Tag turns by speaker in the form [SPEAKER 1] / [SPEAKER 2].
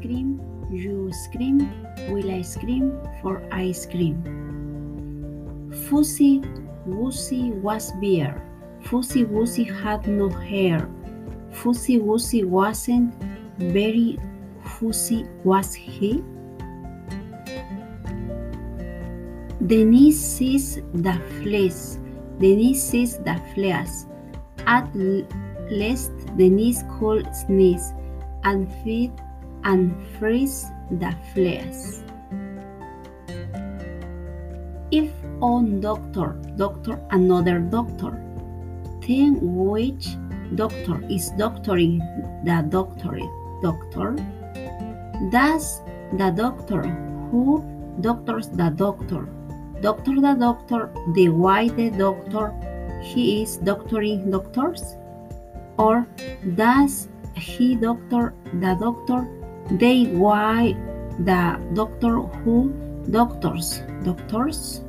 [SPEAKER 1] cream, you scream, will I scream for ice cream. Fuzzy Wuzzy was beer. Fuzzy Wuzzy had no hair. Fuzzy Wuzzy wasn't very fuzzy, was he? Denise sees the fleas. Denise sees the fleas. At least Denise could sneeze and feed and freeze the fleas. If on doctor, doctor, another doctor, then which doctor is doctoring the doctor? Doctor? Does the doctor who doctors the doctor? Doctor the doctor, the why the doctor, he is doctoring doctors? Or does he doctor the doctor, they why the doctor who doctors doctors?